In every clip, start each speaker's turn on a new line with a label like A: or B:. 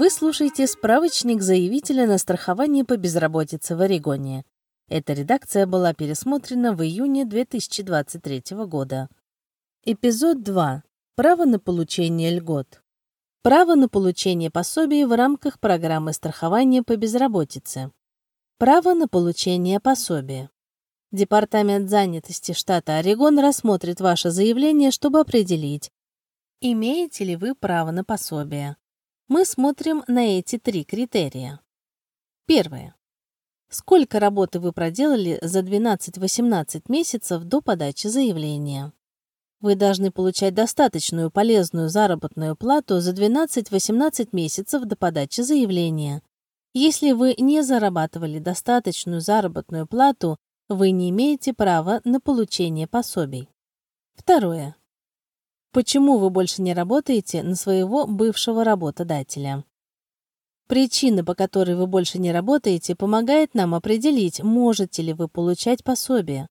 A: Вы слушаете справочник заявителя на страхование по безработице в Орегоне. Эта редакция была пересмотрена в июне 2023 года. Эпизод 2. Право на получение льгот. Право на получение пособий в рамках программы страхования по безработице. Право на получение пособия. Департамент занятости штата Орегон рассмотрит ваше заявление, чтобы определить, имеете ли вы право на пособие мы смотрим на эти три критерия. Первое. Сколько работы вы проделали за 12-18 месяцев до подачи заявления? Вы должны получать достаточную полезную заработную плату за 12-18 месяцев до подачи заявления. Если вы не зарабатывали достаточную заработную плату, вы не имеете права на получение пособий. Второе. Почему вы больше не работаете на своего бывшего работодателя? Причина, по которой вы больше не работаете, помогает нам определить, можете ли вы получать пособие.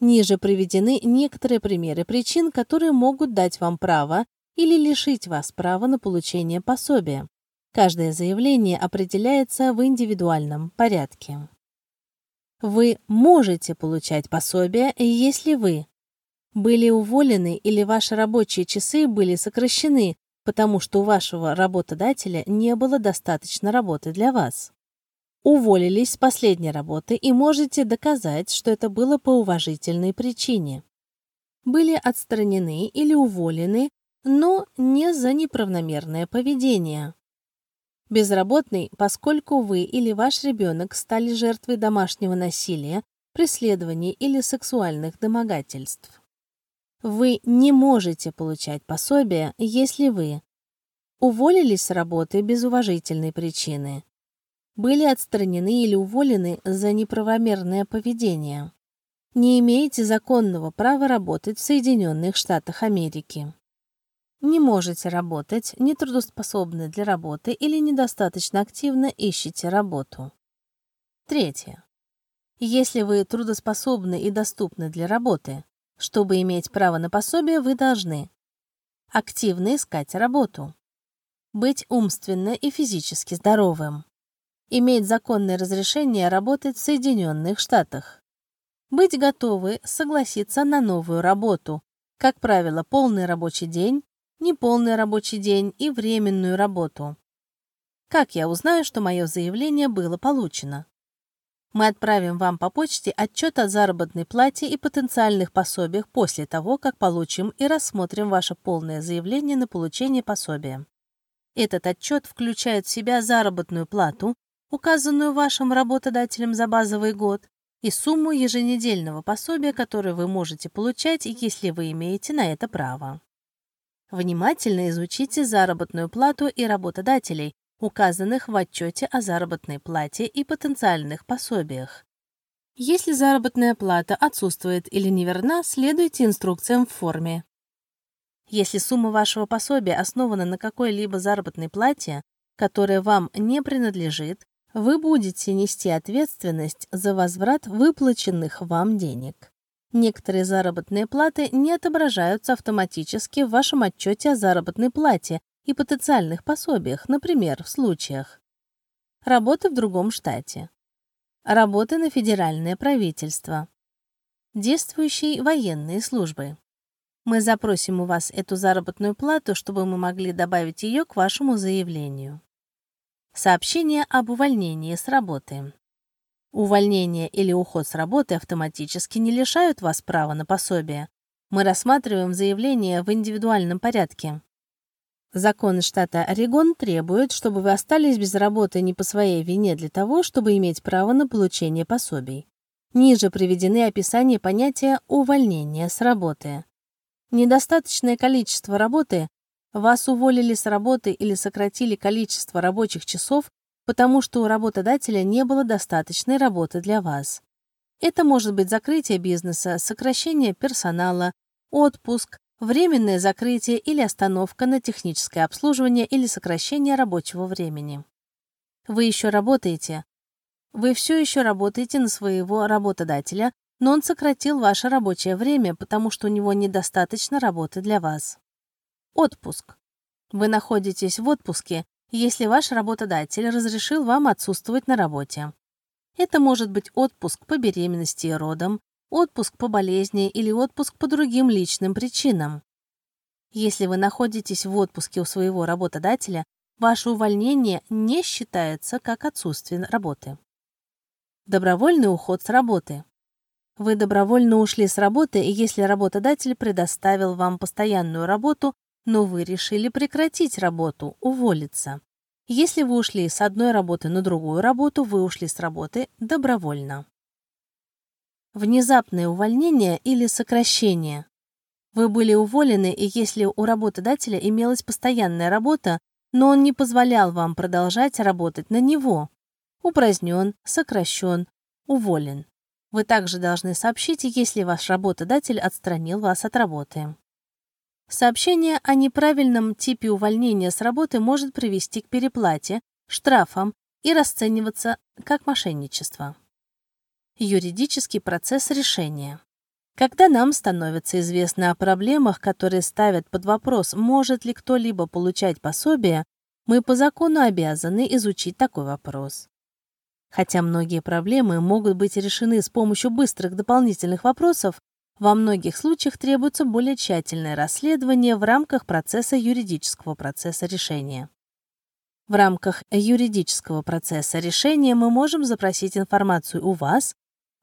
A: Ниже приведены некоторые примеры причин, которые могут дать вам право или лишить вас права на получение пособия. Каждое заявление определяется в индивидуальном порядке. Вы можете получать пособие, если вы были уволены или ваши рабочие часы были сокращены, потому что у вашего работодателя не было достаточно работы для вас. Уволились с последней работы и можете доказать, что это было по уважительной причине. Были отстранены или уволены, но не за неправомерное поведение. Безработный, поскольку вы или ваш ребенок стали жертвой домашнего насилия, преследований или сексуальных домогательств. Вы не можете получать пособие, если вы уволились с работы без уважительной причины, были отстранены или уволены за неправомерное поведение, не имеете законного права работать в Соединенных Штатах Америки, не можете работать, не трудоспособны для работы или недостаточно активно ищете работу. Третье. Если вы трудоспособны и доступны для работы, чтобы иметь право на пособие, вы должны активно искать работу, быть умственно и физически здоровым, иметь законное разрешение работать в Соединенных Штатах, быть готовы согласиться на новую работу, как правило, полный рабочий день, неполный рабочий день и временную работу. Как я узнаю, что мое заявление было получено? Мы отправим вам по почте отчет о заработной плате и потенциальных пособиях после того, как получим и рассмотрим ваше полное заявление на получение пособия. Этот отчет включает в себя заработную плату, указанную вашим работодателем за базовый год, и сумму еженедельного пособия, которое вы можете получать, если вы имеете на это право. Внимательно изучите заработную плату и работодателей, указанных в отчете о заработной плате и потенциальных пособиях. Если заработная плата отсутствует или неверна, следуйте инструкциям в форме. Если сумма вашего пособия основана на какой-либо заработной плате, которая вам не принадлежит, вы будете нести ответственность за возврат выплаченных вам денег. Некоторые заработные платы не отображаются автоматически в вашем отчете о заработной плате и потенциальных пособиях, например, в случаях работы в другом штате, работы на федеральное правительство, действующей военные службы. Мы запросим у вас эту заработную плату, чтобы мы могли добавить ее к вашему заявлению. Сообщение об увольнении с работы. Увольнение или уход с работы автоматически не лишают вас права на пособие. Мы рассматриваем заявление в индивидуальном порядке. Законы штата Орегон требуют, чтобы вы остались без работы не по своей вине для того, чтобы иметь право на получение пособий. Ниже приведены описания понятия «увольнение с работы». Недостаточное количество работы вас уволили с работы или сократили количество рабочих часов, потому что у работодателя не было достаточной работы для вас. Это может быть закрытие бизнеса, сокращение персонала, отпуск, временное закрытие или остановка на техническое обслуживание или сокращение рабочего времени. Вы еще работаете. Вы все еще работаете на своего работодателя, но он сократил ваше рабочее время, потому что у него недостаточно работы для вас. Отпуск. Вы находитесь в отпуске, если ваш работодатель разрешил вам отсутствовать на работе. Это может быть отпуск по беременности и родам, отпуск по болезни или отпуск по другим личным причинам. Если вы находитесь в отпуске у своего работодателя, ваше увольнение не считается как отсутствие работы. Добровольный уход с работы. Вы добровольно ушли с работы, если работодатель предоставил вам постоянную работу, но вы решили прекратить работу, уволиться. Если вы ушли с одной работы на другую работу, вы ушли с работы добровольно. Внезапное увольнение или сокращение. Вы были уволены, и если у работодателя имелась постоянная работа, но он не позволял вам продолжать работать на него, упразднен, сокращен, уволен. Вы также должны сообщить, если ваш работодатель отстранил вас от работы. Сообщение о неправильном типе увольнения с работы может привести к переплате, штрафам и расцениваться как мошенничество. Юридический процесс решения. Когда нам становится известно о проблемах, которые ставят под вопрос, может ли кто-либо получать пособие, мы по закону обязаны изучить такой вопрос. Хотя многие проблемы могут быть решены с помощью быстрых дополнительных вопросов, во многих случаях требуется более тщательное расследование в рамках процесса юридического процесса решения. В рамках юридического процесса решения мы можем запросить информацию у вас,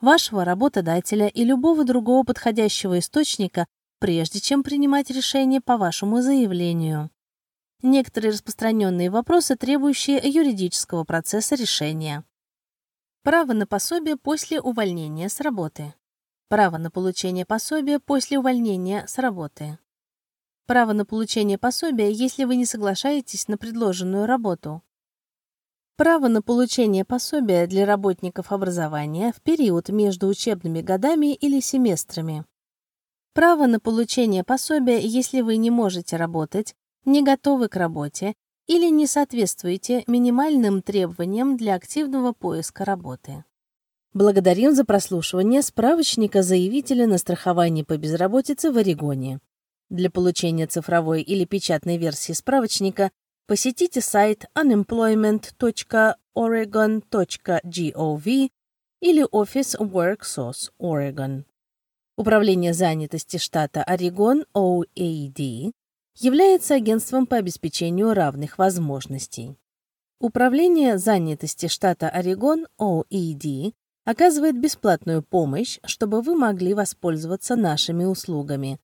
A: вашего работодателя и любого другого подходящего источника, прежде чем принимать решение по вашему заявлению. Некоторые распространенные вопросы, требующие юридического процесса решения. Право на пособие после увольнения с работы. Право на получение пособия после увольнения с работы. Право на получение пособия, если вы не соглашаетесь на предложенную работу. Право на получение пособия для работников образования в период между учебными годами или семестрами. Право на получение пособия, если вы не можете работать, не готовы к работе или не соответствуете минимальным требованиям для активного поиска работы. Благодарим за прослушивание справочника заявителя на страхование по безработице в Орегоне. Для получения цифровой или печатной версии справочника посетите сайт unemployment.oregon.gov или офис WorkSource Oregon. Управление занятости штата Орегон OAD является агентством по обеспечению равных возможностей. Управление занятости штата Орегон OED оказывает бесплатную помощь, чтобы вы могли воспользоваться нашими услугами.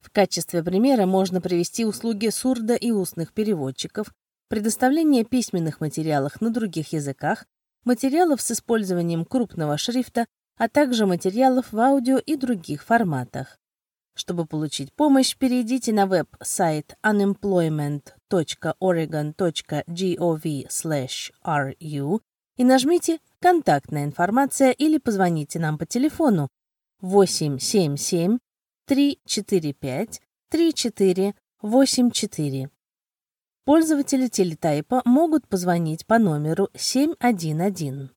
A: В качестве примера можно привести услуги сурдо- и устных переводчиков, предоставление письменных материалов на других языках, материалов с использованием крупного шрифта, а также материалов в аудио и других форматах. Чтобы получить помощь, перейдите на веб-сайт unemployment.oregon.gov/ru и нажмите контактная информация или позвоните нам по телефону 877 345 3484. Пользователи телетайпа могут позвонить по номеру 711.